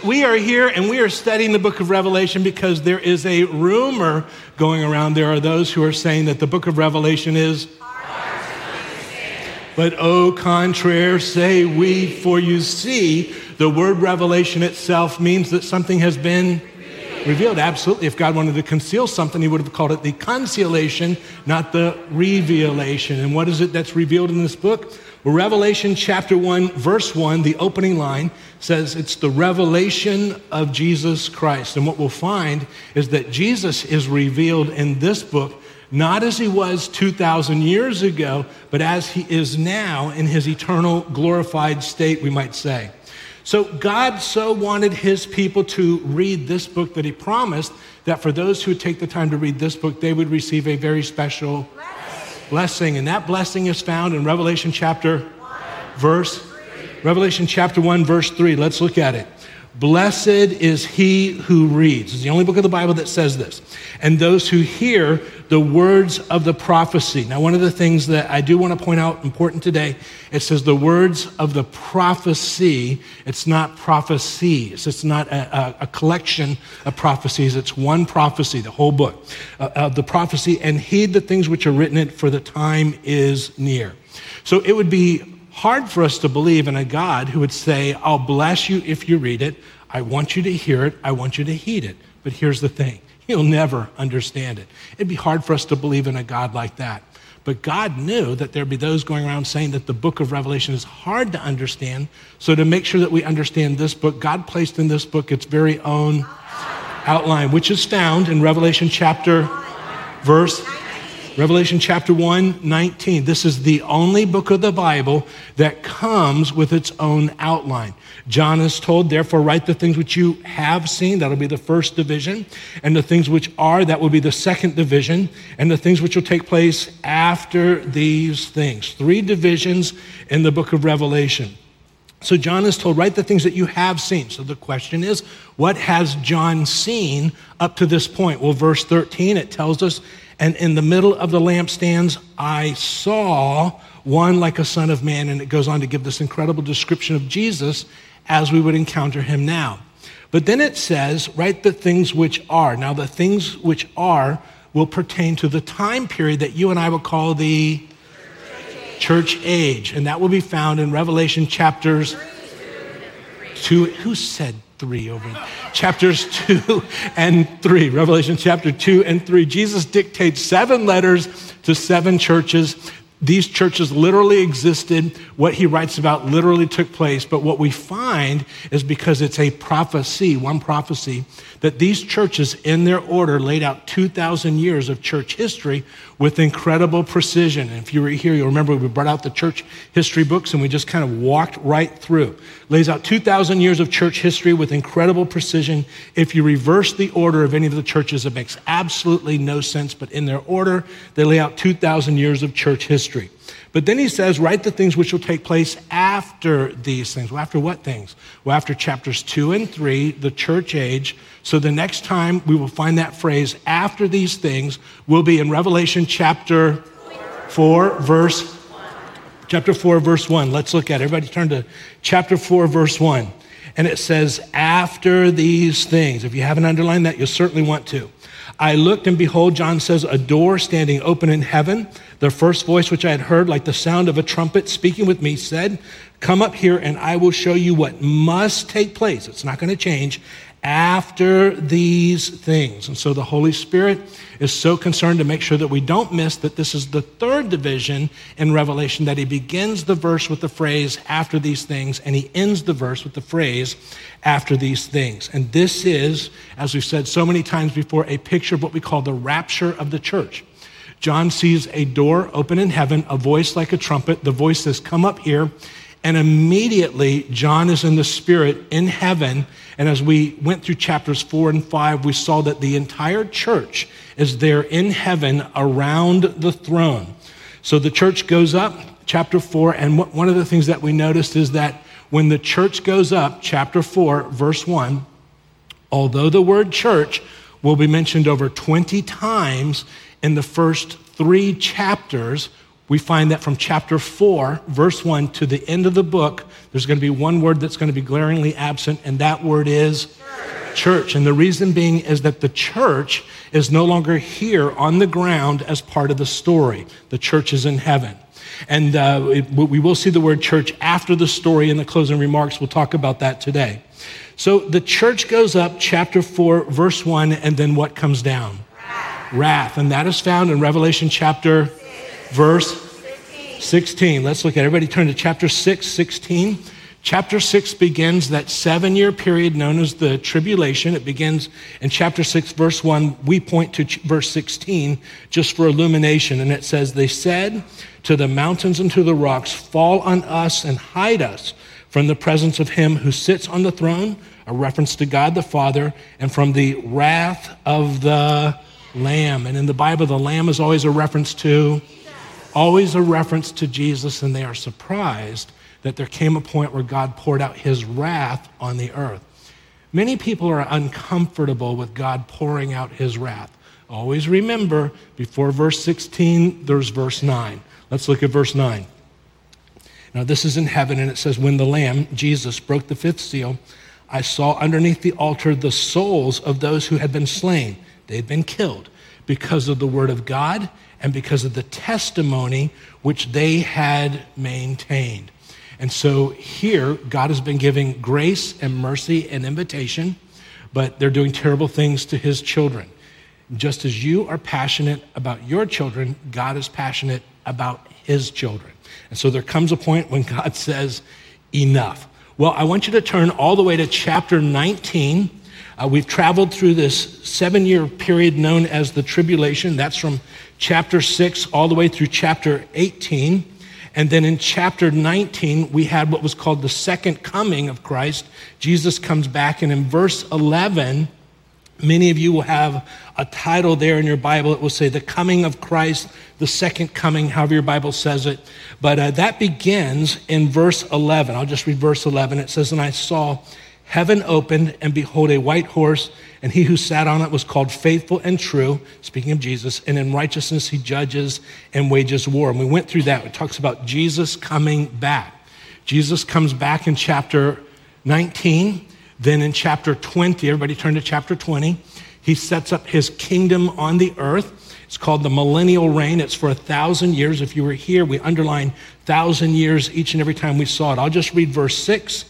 We are here and we are studying the book of Revelation because there is a rumor going around. There are those who are saying that the book of Revelation is. But au contraire, say we, for you see, the word revelation itself means that something has been revealed. Absolutely. If God wanted to conceal something, he would have called it the concealation, not the revelation. And what is it that's revealed in this book? Revelation chapter 1, verse 1, the opening line says it's the revelation of Jesus Christ. And what we'll find is that Jesus is revealed in this book not as he was 2,000 years ago, but as he is now in his eternal glorified state, we might say. So, God so wanted his people to read this book that he promised that for those who take the time to read this book, they would receive a very special blessing. And that blessing is found in Revelation chapter verse. Revelation chapter 1 verse 3. Let's look at it. Blessed is he who reads. It's the only book of the Bible that says this. And those who hear the words of the prophecy. Now, one of the things that I do want to point out important today, it says the words of the prophecy. It's not prophecies. It's not a, a, a collection of prophecies. It's one prophecy, the whole book uh, of the prophecy. And heed the things which are written in it, for the time is near. So it would be hard for us to believe in a God who would say, I'll bless you if you read it. I want you to hear it. I want you to heed it. But here's the thing you'll never understand it. It'd be hard for us to believe in a God like that. But God knew that there'd be those going around saying that the book of Revelation is hard to understand. So, to make sure that we understand this book, God placed in this book its very own outline, which is found in Revelation chapter, verse Revelation chapter 1, 19. This is the only book of the Bible that comes with its own outline. John is told, therefore, write the things which you have seen, that'll be the first division, and the things which are, that will be the second division, and the things which will take place after these things. Three divisions in the book of Revelation. So John is told, write the things that you have seen. So the question is, what has John seen up to this point? Well, verse 13, it tells us and in the middle of the lampstands, I saw one like a son of man. And it goes on to give this incredible description of Jesus as we would encounter him now. But then it says, write the things which are. Now, the things which are will pertain to the time period that you and I will call the church age. And that will be found in Revelation chapters 2. Who said 3 over chapters 2 and 3. Revelation chapter 2 and 3. Jesus dictates seven letters to seven churches these churches literally existed. What he writes about literally took place. But what we find is because it's a prophecy, one prophecy, that these churches, in their order, laid out 2,000 years of church history with incredible precision. And if you were here, you'll remember we brought out the church history books and we just kind of walked right through. Lays out 2,000 years of church history with incredible precision. If you reverse the order of any of the churches, it makes absolutely no sense. But in their order, they lay out 2,000 years of church history. But then he says, write the things which will take place after these things. Well, after what things? Well, after chapters two and three, the church age. So the next time we will find that phrase, after these things, will be in Revelation chapter four, verse chapter 4, verse 1. Let's look at it. Everybody turn to chapter 4, verse 1. And it says, after these things. If you haven't underlined that, you'll certainly want to. I looked, and behold, John says, a door standing open in heaven. The first voice which I had heard, like the sound of a trumpet speaking with me, said, Come up here, and I will show you what must take place. It's not going to change after these things. And so the Holy Spirit is so concerned to make sure that we don't miss that this is the third division in Revelation, that he begins the verse with the phrase, after these things, and he ends the verse with the phrase, after these things. And this is, as we've said so many times before, a picture of what we call the rapture of the church. John sees a door open in heaven, a voice like a trumpet. The voice says, Come up here. And immediately, John is in the Spirit in heaven. And as we went through chapters four and five, we saw that the entire church is there in heaven around the throne. So the church goes up, chapter four. And one of the things that we noticed is that when the church goes up, chapter four, verse one, although the word church will be mentioned over 20 times in the first three chapters, we find that from chapter 4, verse 1 to the end of the book, there's going to be one word that's going to be glaringly absent, and that word is church. church. And the reason being is that the church is no longer here on the ground as part of the story. The church is in heaven. And uh, it, we will see the word church after the story in the closing remarks. We'll talk about that today. So the church goes up, chapter 4, verse 1, and then what comes down? Wrath. Wrath. And that is found in Revelation chapter. Verse 16. 16. Let's look at it. Everybody turn to chapter 6, 16. Chapter 6 begins that seven year period known as the tribulation. It begins in chapter 6, verse 1. We point to ch- verse 16 just for illumination. And it says, They said to the mountains and to the rocks, Fall on us and hide us from the presence of him who sits on the throne, a reference to God the Father, and from the wrath of the Lamb. And in the Bible, the Lamb is always a reference to, always a reference to Jesus, and they are surprised that there came a point where God poured out his wrath on the earth. Many people are uncomfortable with God pouring out his wrath. Always remember, before verse 16, there's verse 9. Let's look at verse 9. Now, this is in heaven, and it says, When the Lamb, Jesus, broke the fifth seal, I saw underneath the altar the souls of those who had been slain. They had been killed because of the word of God and because of the testimony which they had maintained. And so here, God has been giving grace and mercy and invitation, but they're doing terrible things to his children. Just as you are passionate about your children, God is passionate about his children. And so there comes a point when God says, enough. Well, I want you to turn all the way to chapter 19. Uh, we've traveled through this seven year period known as the tribulation. That's from chapter 6 all the way through chapter 18. And then in chapter 19, we had what was called the second coming of Christ. Jesus comes back, and in verse 11, Many of you will have a title there in your Bible. It will say the coming of Christ, the second coming, however your Bible says it. But uh, that begins in verse 11. I'll just read verse 11. It says, And I saw heaven opened, and behold, a white horse, and he who sat on it was called faithful and true, speaking of Jesus, and in righteousness he judges and wages war. And we went through that. It talks about Jesus coming back. Jesus comes back in chapter 19. Then in chapter 20, everybody turn to chapter 20, he sets up his kingdom on the earth. It's called the millennial reign. It's for a thousand years. If you were here, we underline thousand years each and every time we saw it. I'll just read verse 6.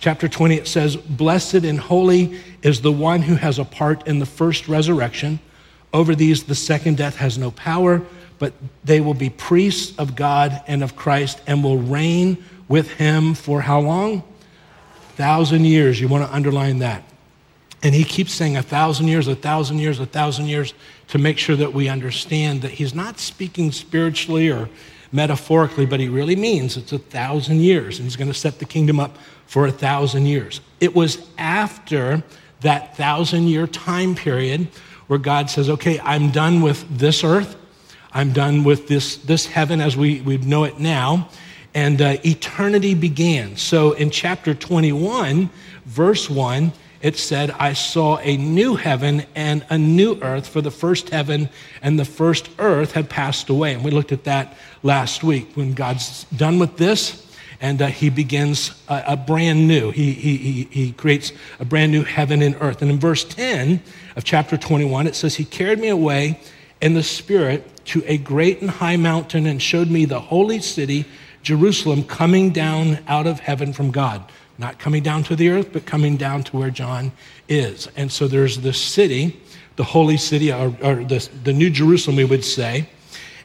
Chapter 20, it says, Blessed and holy is the one who has a part in the first resurrection. Over these, the second death has no power, but they will be priests of God and of Christ and will reign with him for how long? thousand years. You want to underline that. And he keeps saying a thousand years, a thousand years, a thousand years to make sure that we understand that he's not speaking spiritually or metaphorically, but he really means it's a thousand years. And he's going to set the kingdom up for a thousand years. It was after that thousand year time period where God says, okay, I'm done with this earth. I'm done with this, this heaven as we, we know it now and uh, eternity began. So in chapter 21, verse 1, it said, I saw a new heaven and a new earth, for the first heaven and the first earth had passed away. And we looked at that last week when God's done with this and uh, he begins a, a, brand new. He, he, he creates a brand new heaven and earth. And in verse 10 of chapter 21, it says, He carried me away in the Spirit to a great and high mountain and showed me the holy city Jerusalem coming down out of heaven from God. Not coming down to the earth, but coming down to where John is. And so there's this city, the holy city, or, or the, the New Jerusalem, we would say.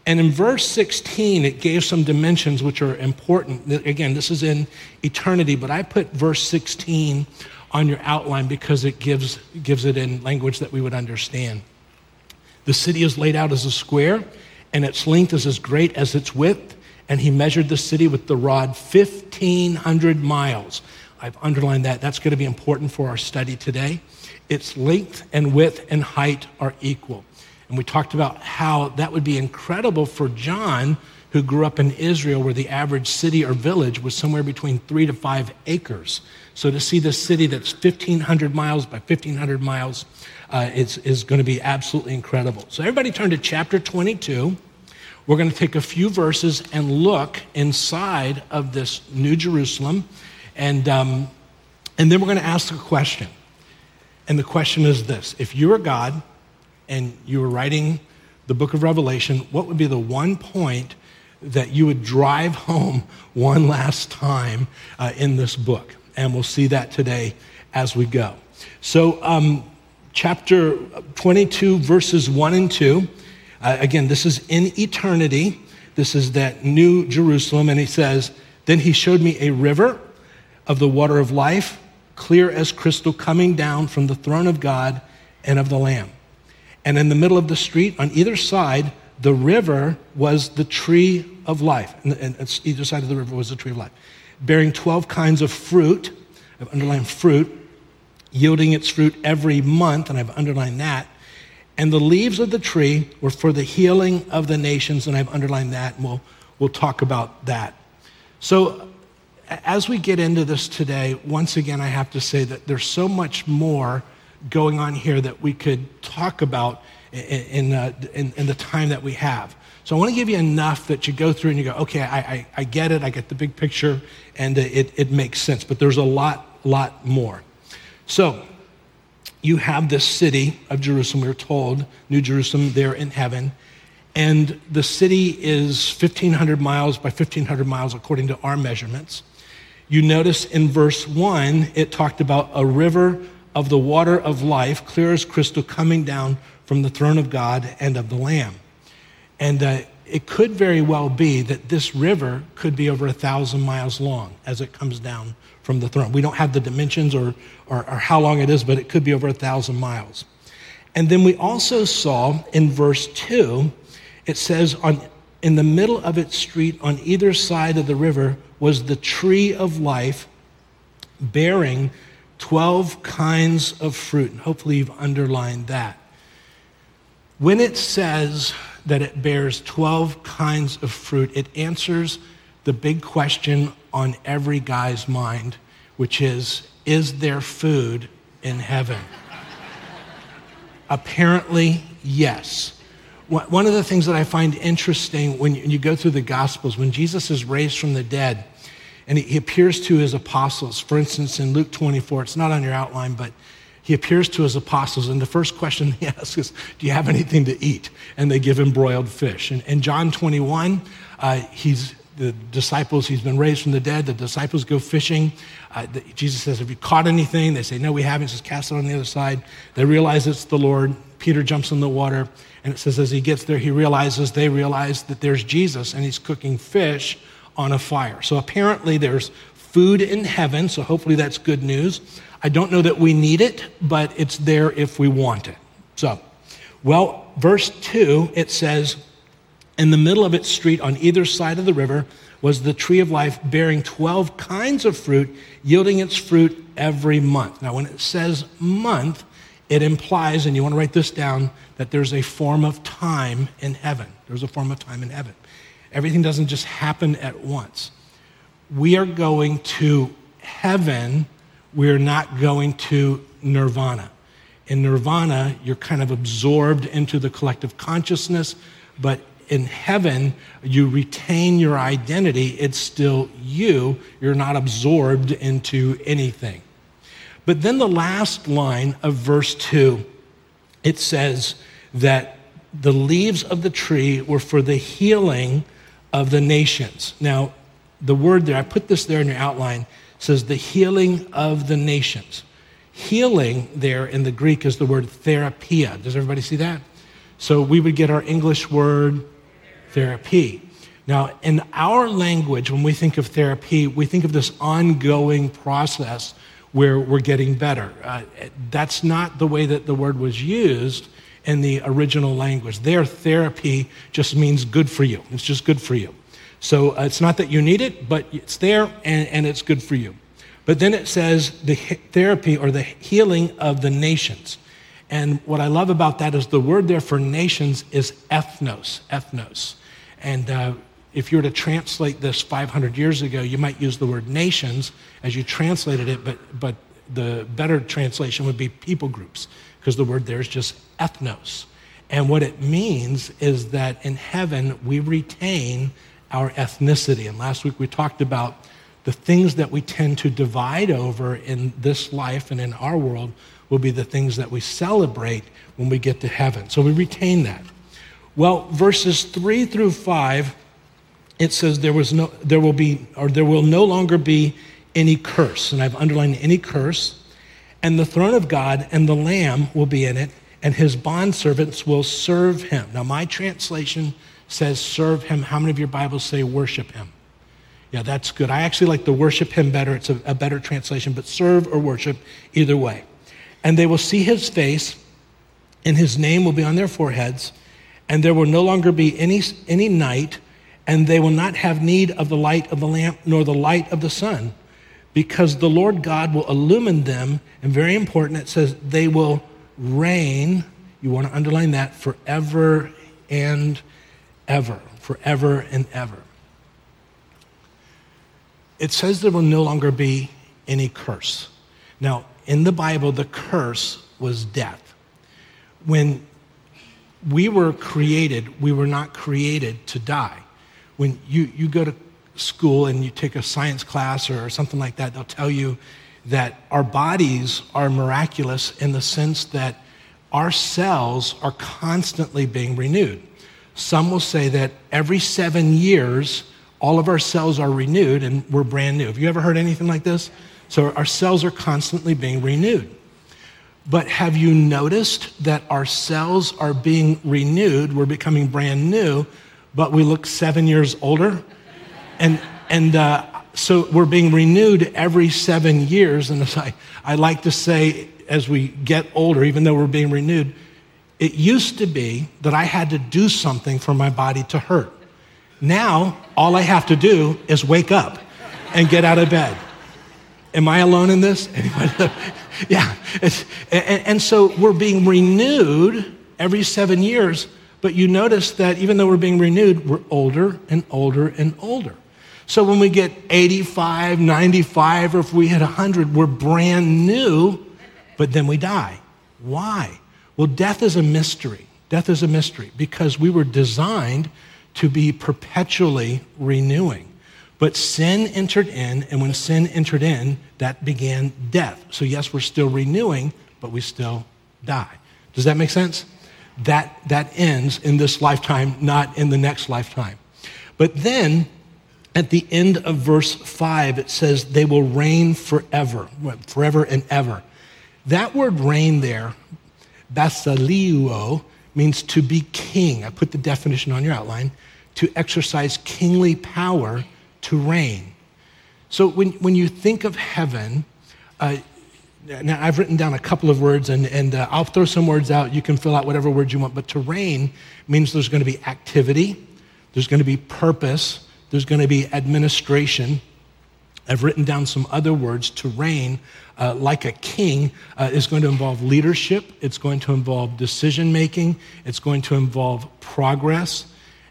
And in verse 16, it gave some dimensions which are important. Again, this is in eternity, but I put verse 16 on your outline because it gives, gives it in language that we would understand. The city is laid out as a square, and its length is as great as its width and he measured the city with the rod 1,500 miles. I've underlined that. That's going to be important for our study today. Its length and width and height are equal. And we talked about how that would be incredible for John, who grew up in Israel, where the average city or village was somewhere between three to five acres. So to see this city that's 1,500 miles by 1,500 miles uh, is, is going to be absolutely incredible. So everybody turn to chapter 22. We're going to take a few verses and look inside of this New Jerusalem, and, um, and then we're going to ask a question. And the question is this If you were God and you were writing the book of Revelation, what would be the one point that you would drive home one last time uh, in this book? And we'll see that today as we go. So, um, chapter 22, verses 1 and 2. Uh, again, this is in eternity. This is that new Jerusalem. And he says, Then he showed me a river of the water of life, clear as crystal, coming down from the throne of God and of the Lamb. And in the middle of the street, on either side, the river was the tree of life. And, and either side of the river was the tree of life, bearing 12 kinds of fruit, I've underlined fruit, yielding its fruit every month, and I've underlined that. And the leaves of the tree were for the healing of the nations, and I've underlined that, and we'll, we'll talk about that. So, as we get into this today, once again, I have to say that there's so much more going on here that we could talk about in, in, uh, in, in the time that we have. So I want to give you enough that you go through and you go, okay, I, I, I get it, I get the big picture, and it, it makes sense. But there's a lot, lot more. So you have this city of Jerusalem, we are told, New Jerusalem, there in heaven. And the city is 1,500 miles by 1,500 miles according to our measurements. You notice in verse 1, it talked about a river of the water of life, clear as crystal, coming down from the throne of God and of the Lamb. And uh, it could very well be that this river could be over a thousand miles long as it comes down from the throne. We don't have the dimensions or, or, or how long it is, but it could be over a thousand miles. And then we also saw in verse 2, it says, on, in the middle of its street on either side of the river was the tree of life bearing 12 kinds of fruit. And hopefully you've underlined that. When it says that it bears 12 kinds of fruit, it answers the big question on every guy's mind, which is Is there food in heaven? Apparently, yes. One of the things that I find interesting when you go through the Gospels, when Jesus is raised from the dead and he appears to his apostles, for instance, in Luke 24, it's not on your outline, but he appears to his apostles, and the first question he asks is, Do you have anything to eat? And they give him broiled fish. And in John 21, uh, he's the disciples, he's been raised from the dead. The disciples go fishing. Uh, the, Jesus says, Have you caught anything? They say, No, we haven't. He says, Cast it on the other side. They realize it's the Lord. Peter jumps in the water. And it says, As he gets there, he realizes, they realize that there's Jesus and he's cooking fish on a fire. So apparently there's food in heaven. So hopefully that's good news. I don't know that we need it, but it's there if we want it. So, well, verse 2, it says, in the middle of its street, on either side of the river, was the tree of life bearing 12 kinds of fruit, yielding its fruit every month. Now, when it says month, it implies, and you want to write this down, that there's a form of time in heaven. There's a form of time in heaven. Everything doesn't just happen at once. We are going to heaven, we're not going to nirvana. In nirvana, you're kind of absorbed into the collective consciousness, but in heaven, you retain your identity. It's still you. You're not absorbed into anything. But then the last line of verse 2, it says that the leaves of the tree were for the healing of the nations. Now, the word there, I put this there in your outline, says the healing of the nations. Healing there in the Greek is the word therapia. Does everybody see that? So we would get our English word therapy. Now, in our language, when we think of therapy, we think of this ongoing process where we're getting better. Uh, that's not the way that the word was used in the original language. Their therapy just means good for you. It's just good for you. So uh, it's not that you need it, but it's there and, and it's good for you. But then it says the therapy or the healing of the nations. And what I love about that is the word there for nations is ethnos, ethnos. And uh, if you were to translate this 500 years ago, you might use the word nations as you translated it, but, but the better translation would be people groups, because the word there is just ethnos. And what it means is that in heaven, we retain our ethnicity. And last week we talked about the things that we tend to divide over in this life and in our world will be the things that we celebrate when we get to heaven. So we retain that. Well, verses 3 through 5 it says there was no there will be or there will no longer be any curse and I've underlined any curse and the throne of God and the lamb will be in it and his bondservants will serve him. Now my translation says serve him. How many of your Bibles say worship him? Yeah, that's good. I actually like the worship him better. It's a, a better translation, but serve or worship, either way. And they will see his face, and his name will be on their foreheads, and there will no longer be any, any night, and they will not have need of the light of the lamp nor the light of the sun, because the Lord God will illumine them. And very important, it says they will reign. You want to underline that forever and ever. Forever and ever it says there will no longer be any curse. Now, in the Bible, the curse was death. When we were created, we were not created to die. When you, you go to school and you take a science class or something like that, they'll tell you that our bodies are miraculous in the sense that our cells are constantly being renewed. Some will say that every seven years, all of our cells are renewed and we're brand new. Have you ever heard anything like this? So our cells are constantly being renewed. But have you noticed that our cells are being renewed? We're becoming brand new, but we look seven years older. And, and uh, so we're being renewed every seven years. And as I, I like to say, as we get older, even though we're being renewed, it used to be that I had to do something for my body to hurt. Now, all I have to do is wake up and get out of bed. Am I alone in this? yeah. And, and, so we're being renewed every seven years, but you notice that even though we're being renewed, we're older and older and older. So when we get 85, 95, or if we hit 100, we're brand new, but then we die. Why? Well, death is a mystery. Death is a mystery because we were designed to be perpetually renewing. But sin entered in, and when sin entered in, that began death. So, yes, we're still renewing, but we still die. Does that make sense? That, that ends in this lifetime, not in the next lifetime. But then, at the end of verse 5, it says, they will reign forever, forever and ever. That word reign there, basileuo, means to be king. I put the definition on your outline to exercise kingly power to reign. So when, when you think of heaven, uh, now I've written down a couple of words and, and uh, I'll throw some words out. You can fill out whatever words you want, but to reign means there's going to be activity, there's going to be purpose, there's going to be administration. I've written down some other words. To reign, uh, like a king, uh, is going to involve leadership, it's going to involve decision making, it's going to involve progress.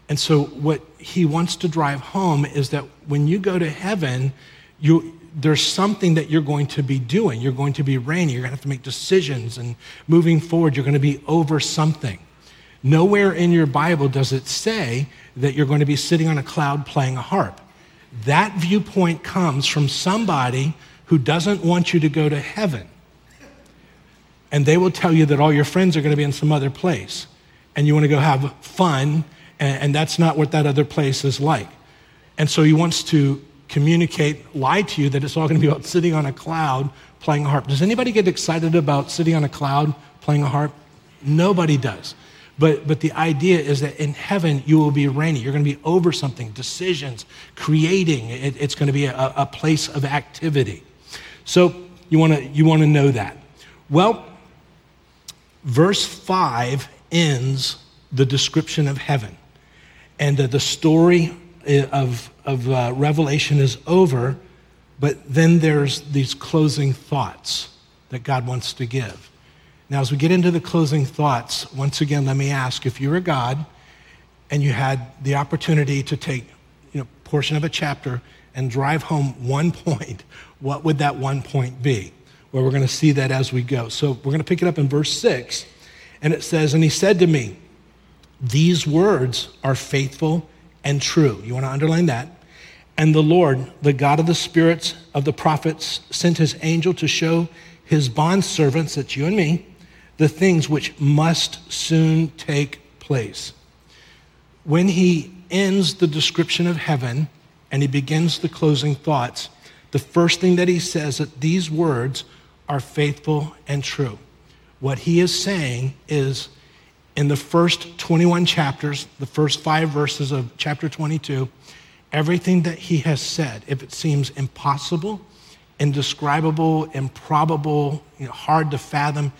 And so, what he wants to drive home is that when you go to heaven, you, there's something that you're going to be doing. You're going to be reigning. You're going to have to make decisions, and moving forward, you're going to be over something. Nowhere in your Bible does it say that you're going to be sitting on a cloud playing a harp. That viewpoint comes from somebody who doesn't want you to go to heaven. And they will tell you that all your friends are going to be in some other place. And you want to go have fun and, and that's not what that other place is like. And so he wants to communicate, lie to you that it's all going to be about sitting on a cloud playing a harp. Does anybody get excited about sitting on a cloud playing a harp? Nobody does. But, but the idea is that in heaven, you will be reigning. You're going to be over something, decisions, creating. It, it's going to be a, a place of activity. So you want to you want to know that. Well, verse 5 ends the description of heaven and uh, the story uh, of, of uh, Revelation is over, but then there's these closing thoughts that God wants to give. Now, as we get into the closing thoughts, once again, let me ask if you were God and you had the opportunity to take you know, portion of a chapter and drive home one point, what would that one point be? Well, we're going to see that as we go. So we're going to pick it up in verse 6, and it says, And he said to me, These words are faithful and true. You want to underline that? And the Lord, the God of the spirits of the prophets, sent his angel to show his bondservants, that's you and me, the things which must soon take place. When he ends the description of heaven and he begins the closing thoughts, the first thing that he says that these words are faithful and true. What he is saying is in the first 21 chapters, the first five verses of chapter 22, everything that he has said, if it seems impossible, indescribable, improbable, you know, hard to fathom,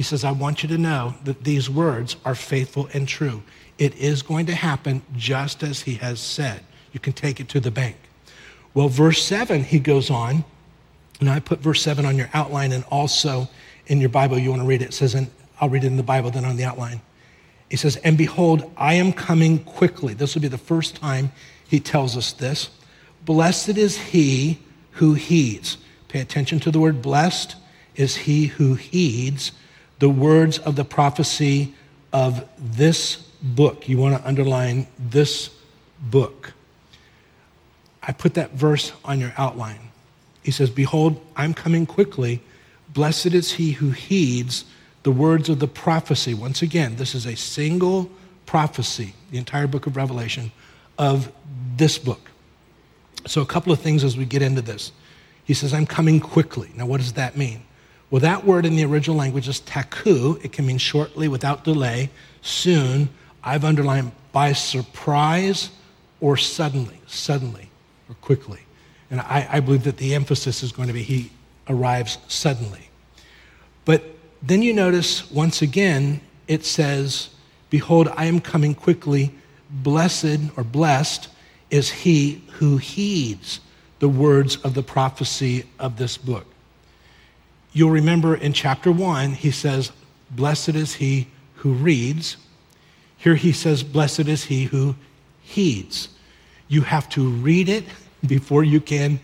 he says, I want you to know that these words are faithful and true. It is going to happen just as he has said. You can take it to the bank. Well, verse 7, he goes on, and I put verse 7 on your outline and also in your Bible, you want to read it. It says, and I'll read it in the Bible, then on the outline. He says, And behold, I am coming quickly. This will be the first time he tells us this. Blessed is he who heeds. Pay attention to the word blessed is he who heeds the words of the prophecy of this book. You want to underline this book. I put that verse on your outline. He says, Behold, I'm coming quickly. Blessed is he who heeds the words of the prophecy. Once again, this is a single prophecy, the entire book of Revelation, of this book. So, a couple of things as we get into this. He says, I'm coming quickly. Now, what does that mean? Well, that word in the original language is taku. It can mean shortly, without delay, soon. I've underlined by surprise or suddenly, suddenly or quickly. And I, I believe that the emphasis is going to be he arrives suddenly. But then you notice once again, it says, Behold, I am coming quickly. Blessed or blessed is he who heeds the words of the prophecy of this book. You'll remember in chapter one, he says, Blessed is he who reads. Here he says, Blessed is he who heeds. You have to read it before you can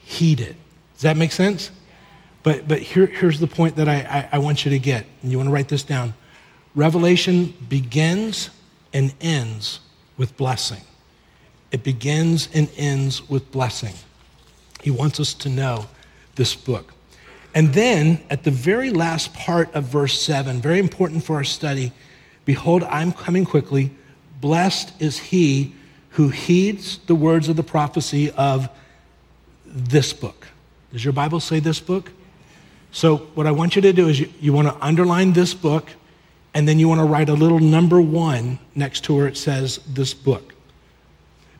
heed it. Does that make sense? But, but here, here's the point that I, I, I want you to get, and you want to write this down. Revelation begins and ends with blessing. It begins and ends with blessing. He wants us to know this book. And then at the very last part of verse 7, very important for our study Behold, I'm coming quickly. Blessed is he who heeds the words of the prophecy of this book. Does your Bible say this book? So, what I want you to do is you, you want to underline this book, and then you want to write a little number one next to where it says this book.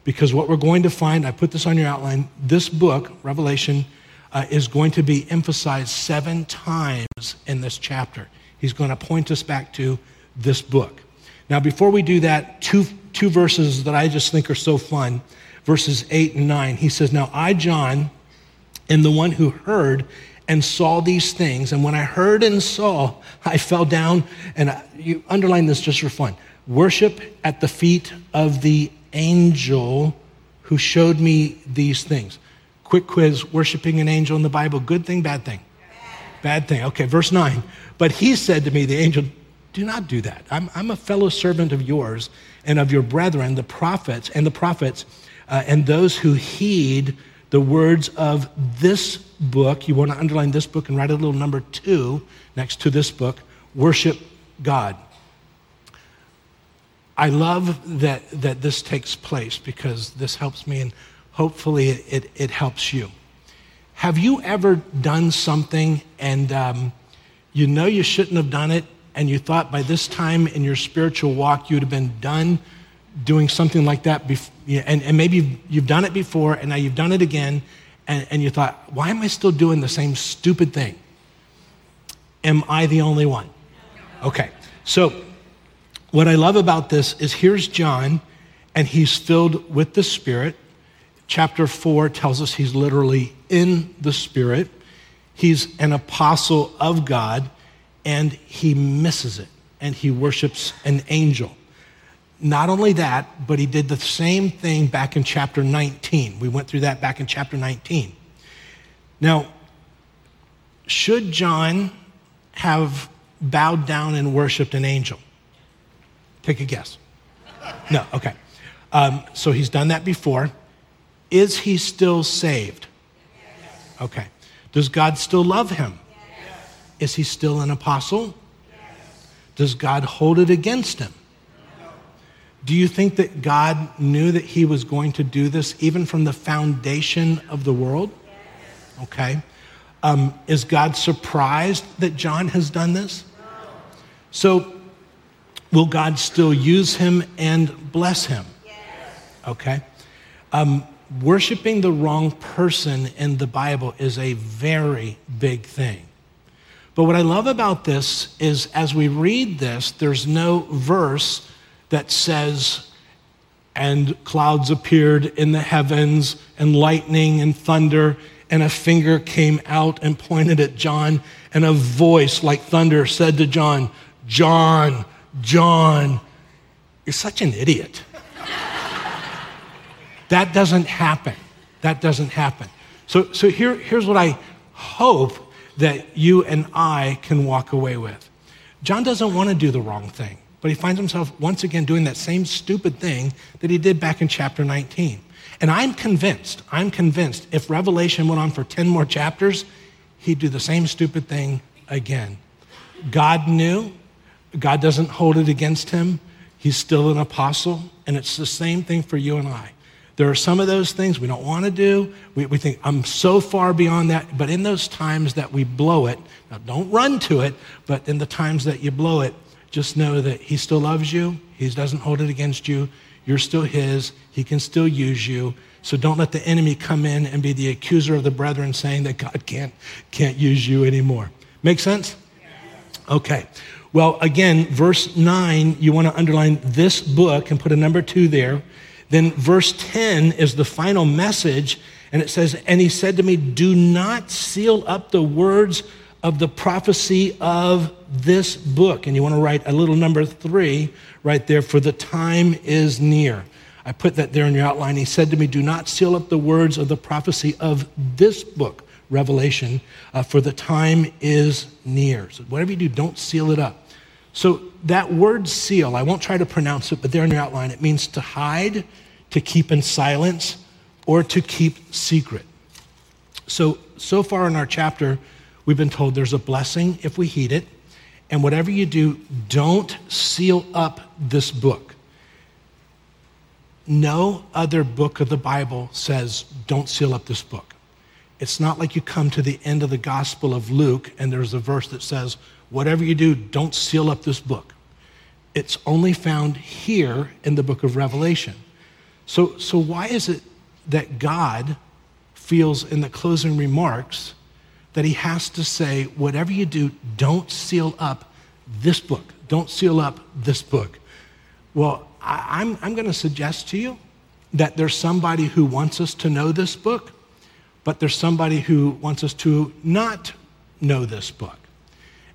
Because what we're going to find, I put this on your outline, this book, Revelation, uh, is going to be emphasized seven times in this chapter. He's going to point us back to this book. Now, before we do that, two, two verses that I just think are so fun verses 8 and 9. He says, Now I, John, am the one who heard and saw these things. And when I heard and saw, I fell down, and I, you underline this just for fun worship at the feet of the angel who showed me these things. Quick quiz worshiping an angel in the Bible, good thing, bad thing? Bad thing. Okay, verse 9. But he said to me, the angel, do not do that. I'm, I'm a fellow servant of yours and of your brethren, the prophets, and the prophets, uh, and those who heed the words of this book. You want to underline this book and write a little number two next to this book worship God. I love that, that this takes place because this helps me and hopefully it, it, it helps you. Have you ever done something and um, you know you shouldn't have done it, and you thought by this time in your spiritual walk you'd have been done doing something like that, bef- and, and maybe you've done it before, and now you've done it again, and, and you thought, why am I still doing the same stupid thing? Am I the only one? Okay, so what I love about this is here's John, and he's filled with the Spirit. Chapter 4 tells us he's literally in the Spirit. He's an apostle of God, and he misses it, and he worships an angel. Not only that, but he did the same thing back in chapter 19. We went through that back in chapter 19. Now, should John have bowed down and worshiped an angel? Take a guess. No, okay. Um, so he's done that before. Is he still saved? Okay. Does God still love him? Is he still an apostle? Does God hold it against him? Do you think that God knew that he was going to do this even from the foundation of the world? Okay. Um, is God surprised that John has done this? So, will God still use him and bless him? Okay. Um, worshiping the wrong person in the Bible is a very big thing. But what I love about this is as we read this, there's no verse that says, and clouds appeared in the heavens, and lightning and thunder, and a finger came out and pointed at John, and a voice like thunder said to John, John, John, you're such an idiot. That doesn't happen. That doesn't happen. So, so here, here's what I hope that you and I can walk away with. John doesn't want to do the wrong thing, but he finds himself once again doing that same stupid thing that he did back in chapter 19. And I'm convinced, I'm convinced if Revelation went on for 10 more chapters, he'd do the same stupid thing again. God knew, God doesn't hold it against him. He's still an apostle, and it's the same thing for you and I. There are some of those things we don't want to do. We, we think, I'm so far beyond that. But in those times that we blow it, now don't run to it, but in the times that you blow it, just know that He still loves you. He doesn't hold it against you. You're still His. He can still use you. So don't let the enemy come in and be the accuser of the brethren saying that God can't, can't use you anymore. Make sense? Okay. Well, again, verse 9, you want to underline this book and put a number two there. Then verse 10 is the final message, and it says, And he said to me, Do not seal up the words of the prophecy of this book. And you want to write a little number three right there, for the time is near. I put that there in your outline. He said to me, Do not seal up the words of the prophecy of this book, Revelation, uh, for the time is near. So whatever you do, don't seal it up. So that word seal, I won't try to pronounce it, but there in your outline, it means to hide, to keep in silence, or to keep secret. So, so far in our chapter, we've been told there's a blessing if we heed it. And whatever you do, don't seal up this book. No other book of the Bible says, don't seal up this book. It's not like you come to the end of the Gospel of Luke and there's a verse that says, whatever you do, don't seal up this book. It's only found here in the book of Revelation. So, so why is it that God feels in the closing remarks that he has to say, whatever you do, don't seal up this book. Don't seal up this book. Well, I, I'm, I'm going to suggest to you that there's somebody who wants us to know this book, but there's somebody who wants us to not know this book.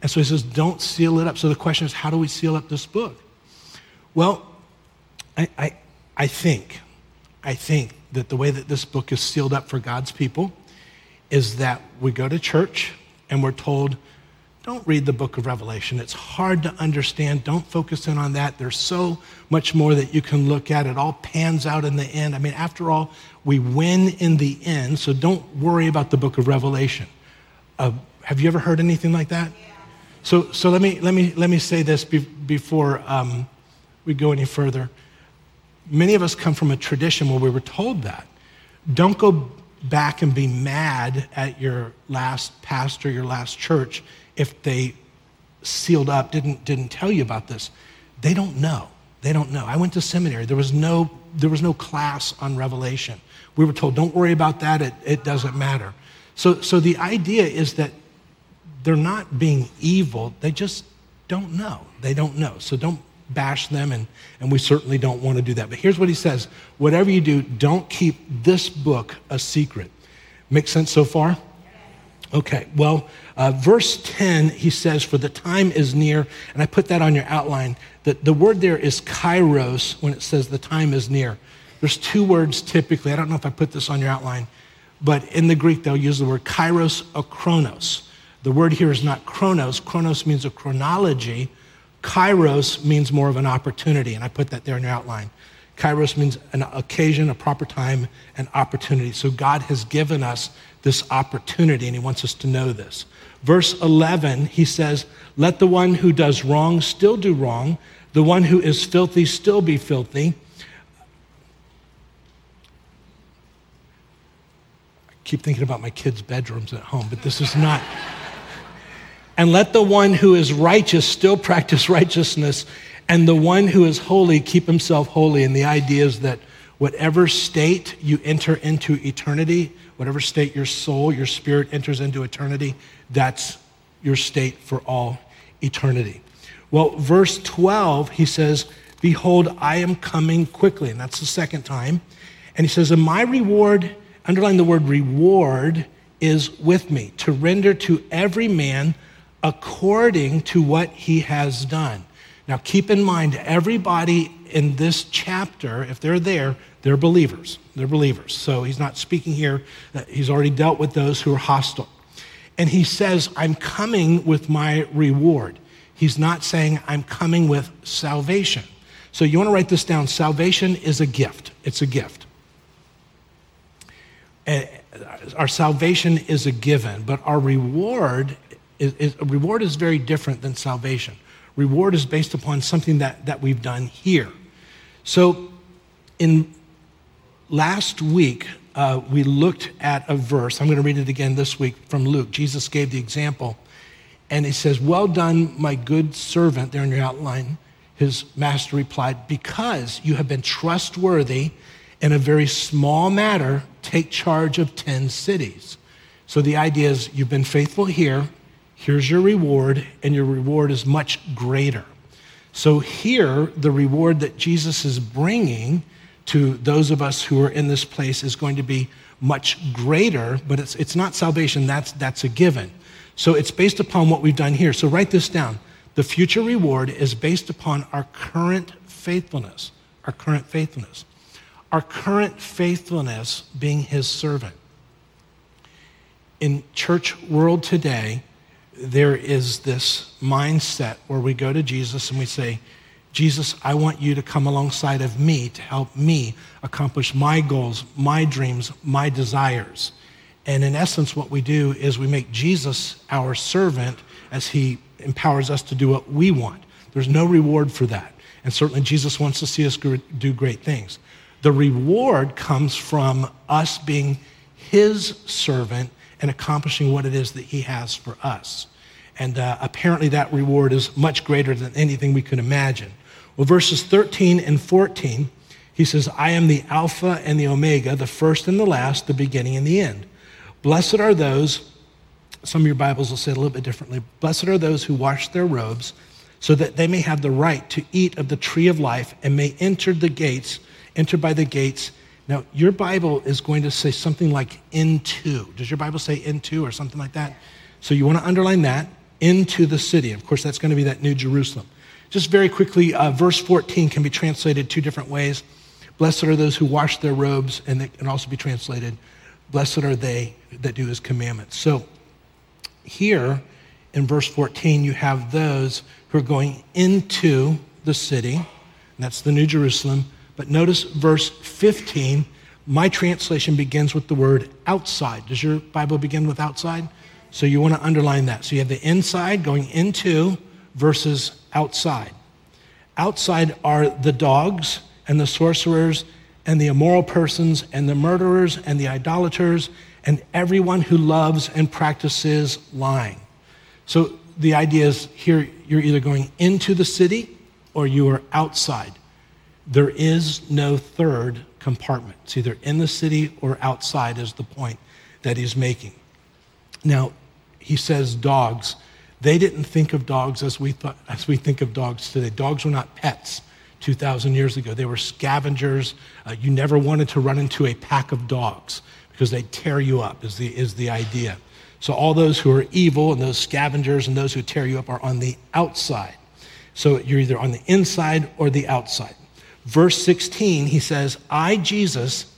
And so he says, don't seal it up. So the question is, how do we seal up this book? Well, I, I, I think, I think that the way that this book is sealed up for God's people is that we go to church and we're told, don't read the book of Revelation. It's hard to understand. Don't focus in on that. There's so much more that you can look at. It all pans out in the end. I mean, after all, we win in the end, so don't worry about the book of Revelation. Uh, have you ever heard anything like that? So, so let, me, let, me, let me say this be, before um, we go any further. Many of us come from a tradition where we were told that. Don't go back and be mad at your last pastor, your last church, if they sealed up, didn't, didn't tell you about this. They don't know. They don't know. I went to seminary. There was no, there was no class on Revelation. We were told, don't worry about that. It, it doesn't matter. So, so the idea is that they're not being evil, they just don't know. They don't know. So don't bash them, and, and we certainly don't want to do that. But here's what he says whatever you do, don't keep this book a secret. Make sense so far? Okay, well, uh, verse 10, he says, For the time is near, and I put that on your outline. that the word there is kairos when it says the time is near. There's two words typically. I don't know if I put this on your outline, but in the Greek, they'll use the word kairos or chronos. The word here is not chronos. Chronos means a chronology. Kairos means more of an opportunity, and I put that there in your outline. Kairos means an occasion, a proper time, an opportunity. So God has given us this opportunity, and He wants us to know this. Verse 11, he says, Let the one who does wrong still do wrong, the one who is filthy still be filthy. I keep thinking about my kids' bedrooms at home, but this is not. And let the one who is righteous still practice righteousness, and the one who is holy keep himself holy. And the idea is that whatever state you enter into eternity, whatever state your soul, your spirit enters into eternity, that's your state for all eternity. Well, verse 12, he says, Behold, I am coming quickly. And that's the second time. And he says, And my reward, underline the word reward, is with me to render to every man according to what he has done. Now, keep in mind, everybody in this chapter, if they're there, they're believers. They're believers. So he's not speaking here, uh, he's already dealt with those who are hostile. And he says, I'm coming with my reward. He's not saying, I'm coming with salvation. So you want to write this down. Salvation is a gift, it's a gift. And our salvation is a given, but our reward is, is, reward is very different than salvation. Reward is based upon something that, that we've done here. So in last week, uh, we looked at a verse. I'm going to read it again this week from Luke. Jesus gave the example, and he says, Well done, my good servant, there in your outline. His master replied, Because you have been trustworthy in a very small matter, take charge of 10 cities. So the idea is you've been faithful here, here's your reward, and your reward is much greater. So here, the reward that Jesus is bringing to those of us who are in this place is going to be much greater, but it's, it's not salvation, that's, that's a given. So it's based upon what we've done here. So write this down. The future reward is based upon our current faithfulness, our current faithfulness. Our current faithfulness being his servant. In church world today, there is this mindset where we go to Jesus and we say, Jesus, I want you to come alongside of me to help me accomplish my goals, my dreams, my desires. And in essence, what we do is we make Jesus our servant as he empowers us to do what we want. There's no reward for that. And certainly, Jesus wants to see us do great things. The reward comes from us being his servant and accomplishing what it is that he has for us. And uh, apparently, that reward is much greater than anything we could imagine. Well, verses 13 and 14, he says, I am the Alpha and the Omega, the first and the last, the beginning and the end. Blessed are those, some of your Bibles will say it a little bit differently. Blessed are those who wash their robes, so that they may have the right to eat of the tree of life and may enter the gates, enter by the gates. Now, your Bible is going to say something like into. Does your Bible say into or something like that? So you want to underline that into the city. Of course, that's going to be that New Jerusalem. Just very quickly, uh, verse 14 can be translated two different ways. Blessed are those who wash their robes, and it can also be translated, Blessed are they that do his commandments. So here in verse 14, you have those who are going into the city, and that's the New Jerusalem. But notice verse 15, my translation begins with the word outside. Does your Bible begin with outside? So you want to underline that. So you have the inside going into versus outside. Outside are the dogs and the sorcerers and the immoral persons and the murderers and the idolaters and everyone who loves and practices lying. So the idea is here you're either going into the city or you are outside. There is no third compartment. It's either in the city or outside, is the point that he's making. Now, he says dogs. They didn't think of dogs as we, thought, as we think of dogs today. Dogs were not pets 2,000 years ago. They were scavengers. Uh, you never wanted to run into a pack of dogs because they'd tear you up, is the, is the idea. So all those who are evil and those scavengers and those who tear you up are on the outside. So you're either on the inside or the outside. Verse 16, he says, I, Jesus,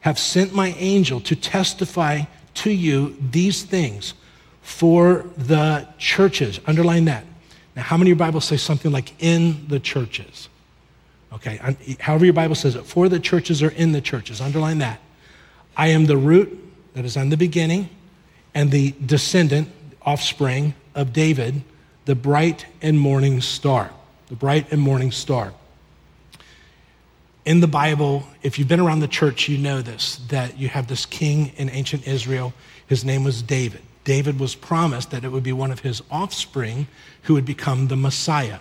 have sent my angel to testify to you these things for the churches. Underline that. Now, how many of your Bibles say something like in the churches? Okay, however your Bible says it, for the churches or in the churches, underline that. I am the root that is on the beginning and the descendant, offspring of David, the bright and morning star. The bright and morning star. In the Bible, if you've been around the church, you know this that you have this king in ancient Israel. His name was David. David was promised that it would be one of his offspring who would become the Messiah,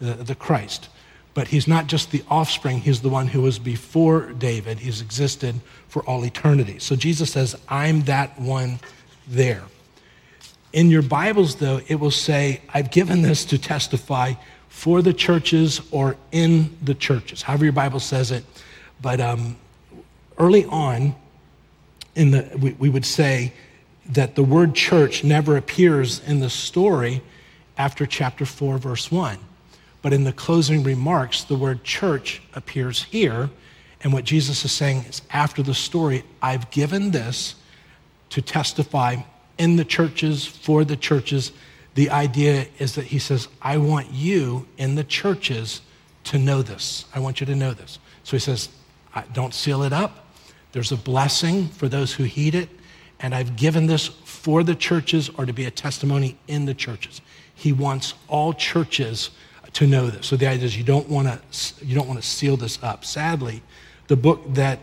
the, the Christ. But he's not just the offspring, he's the one who was before David. He's existed for all eternity. So Jesus says, I'm that one there. In your Bibles, though, it will say, I've given this to testify for the churches or in the churches, however your Bible says it. But um, early on, in the, we, we would say that the word church never appears in the story after chapter 4, verse 1. But in the closing remarks, the word church appears here. And what Jesus is saying is after the story, I've given this to testify in the churches, for the churches. The idea is that he says, I want you in the churches to know this. I want you to know this. So he says, don't seal it up. There's a blessing for those who heed it. And I've given this for the churches or to be a testimony in the churches. He wants all churches to know this. So the idea is you don't want to you don't want to seal this up. Sadly, the book that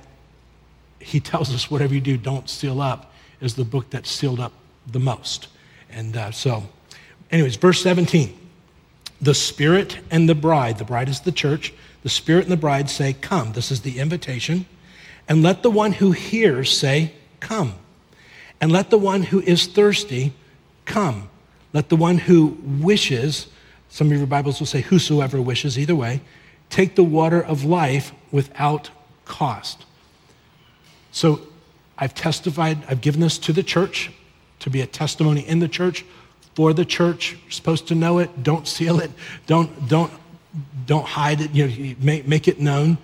he tells us whatever you do, don't seal up, is the book that's sealed up the most. And uh, so, anyways, verse 17. The Spirit and the bride, the bride is the church, the Spirit and the bride say, Come. This is the invitation. And let the one who hears say, Come. And let the one who is thirsty come. Let the one who wishes some of your Bibles will say, whosoever wishes, either way, take the water of life without cost. So I've testified, I've given this to the church to be a testimony in the church for the church. You're supposed to know it. Don't seal it. Don't, don't, don't hide it. You know, make, make it known.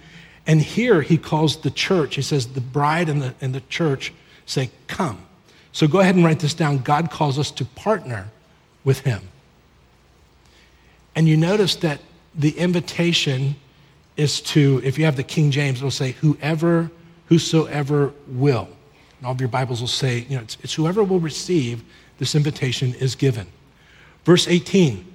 And here he calls the church, he says, the bride and the, and the church say, come. So go ahead and write this down. God calls us to partner with him. And you notice that the invitation is to, if you have the King James, it'll say, whoever, whosoever will. And all of your Bibles will say, you know, it's, it's whoever will receive this invitation is given. Verse 18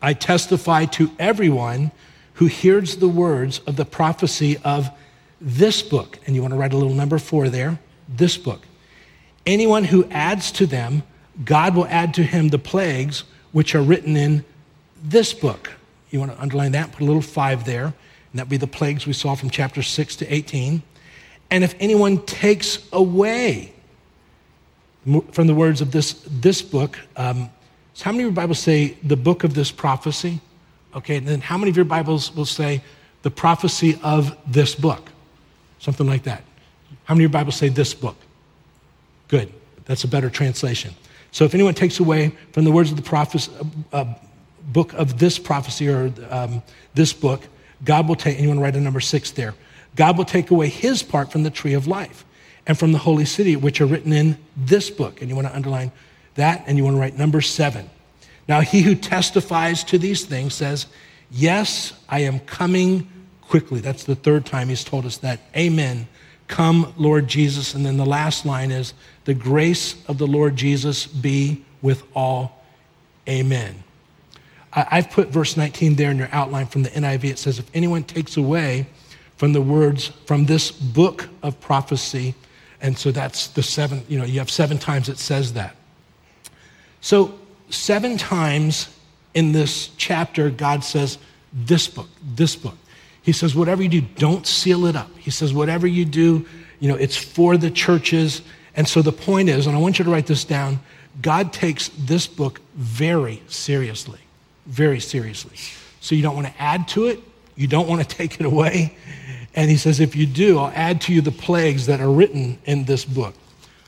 I testify to everyone who hears the words of the prophecy of this book. And you want to write a little number four there this book. Anyone who adds to them, God will add to him the plagues which are written in this book. You want to underline that, put a little five there, and that'd be the plagues we saw from chapter 6 to 18. And if anyone takes away from the words of this, this book, um, so how many of your Bibles say the book of this prophecy? Okay, and then how many of your Bibles will say the prophecy of this book? Something like that. How many of your Bibles say this book? Good. That's a better translation. So if anyone takes away from the words of the prophecy, uh, book of this prophecy or um, this book, God will take, to write a number six there, God will take away his part from the tree of life and from the holy city, which are written in this book. And you want to underline that, and you want to write number seven. Now, he who testifies to these things says, Yes, I am coming quickly. That's the third time he's told us that. Amen. Come, Lord Jesus. And then the last line is, The grace of the Lord Jesus be with all. Amen. I've put verse 19 there in your outline from the NIV. It says, If anyone takes away from the words from this book of prophecy, and so that's the seven, you know, you have seven times it says that. So, seven times in this chapter, God says, This book, this book. He says, Whatever you do, don't seal it up. He says, Whatever you do, you know, it's for the churches. And so the point is, and I want you to write this down God takes this book very seriously very seriously. So you don't want to add to it, you don't want to take it away. And he says, if you do, I'll add to you the plagues that are written in this book.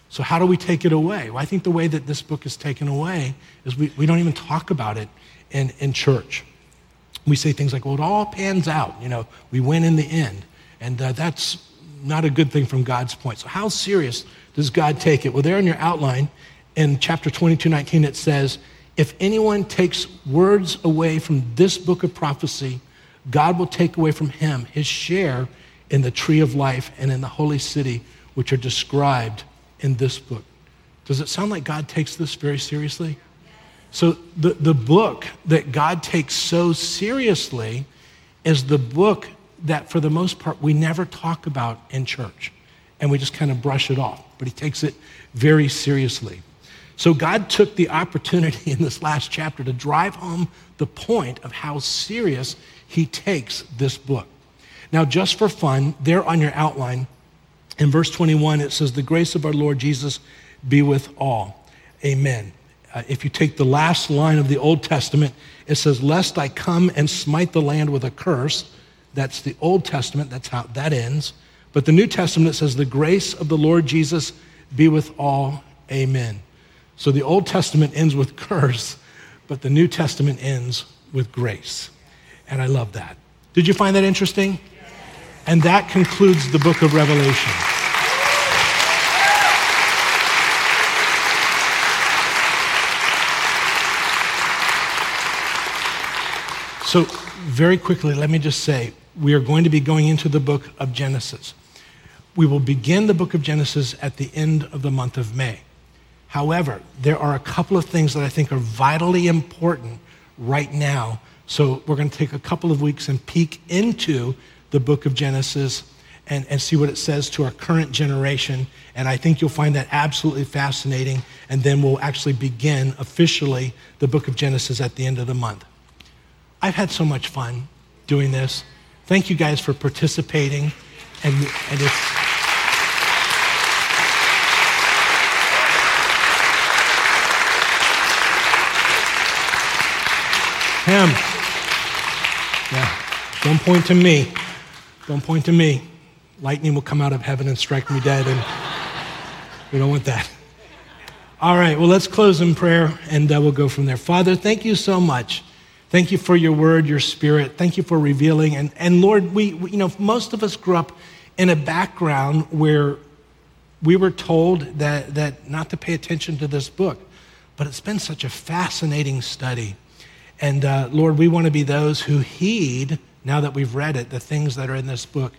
So, how do we take it away? Well, I think the way that this book is taken away is we, we don't even talk about it in, in church. We say things like, well, it all pans out. You know, we win in the end. And uh, that's not a good thing from God's point. So, how serious does God take it? Well, there in your outline, in chapter 22, 19, it says, if anyone takes words away from this book of prophecy, God will take away from him his share in the tree of life and in the holy city, which are described in this book. Does it sound like God takes this very seriously? So, the, the book that God takes so seriously is the book that, for the most part, we never talk about in church and we just kind of brush it off. But He takes it very seriously. So, God took the opportunity in this last chapter to drive home the point of how serious He takes this book. Now, just for fun, there on your outline, in verse 21, it says, The grace of our Lord Jesus be with all. Amen. Uh, if you take the last line of the Old Testament, it says, Lest I come and smite the land with a curse. That's the Old Testament, that's how that ends. But the New Testament says, The grace of the Lord Jesus be with all. Amen. So the Old Testament ends with curse, but the New Testament ends with grace. And I love that. Did you find that interesting? And that concludes the book of Revelation. So, very quickly, let me just say we are going to be going into the book of Genesis. We will begin the book of Genesis at the end of the month of May. However, there are a couple of things that I think are vitally important right now. So, we're going to take a couple of weeks and peek into the book of Genesis and, and see what it says to our current generation. And I think you'll find that absolutely fascinating. And then we'll actually begin officially the book of Genesis at the end of the month. I've had so much fun doing this. Thank you guys for participating. And, and it's. Him. Yeah. Don't point to me. Don't point to me. Lightning will come out of heaven and strike me dead, and we don't want that. All right, well, let's close in prayer and uh, we'll go from there. Father, thank you so much Thank you for your word, your spirit. Thank you for revealing. And, and Lord, we, we, you know, most of us grew up in a background where we were told that, that not to pay attention to this book. But it's been such a fascinating study. And uh, Lord, we want to be those who heed, now that we've read it, the things that are in this book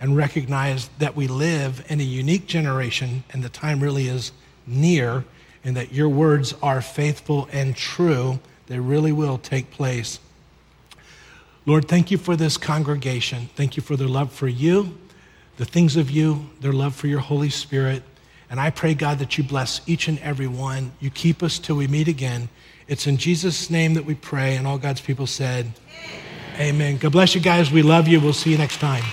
and recognize that we live in a unique generation and the time really is near and that your words are faithful and true they really will take place. Lord, thank you for this congregation. Thank you for their love for you, the things of you, their love for your Holy Spirit. And I pray, God, that you bless each and every one. You keep us till we meet again. It's in Jesus' name that we pray. And all God's people said, Amen. Amen. God bless you guys. We love you. We'll see you next time.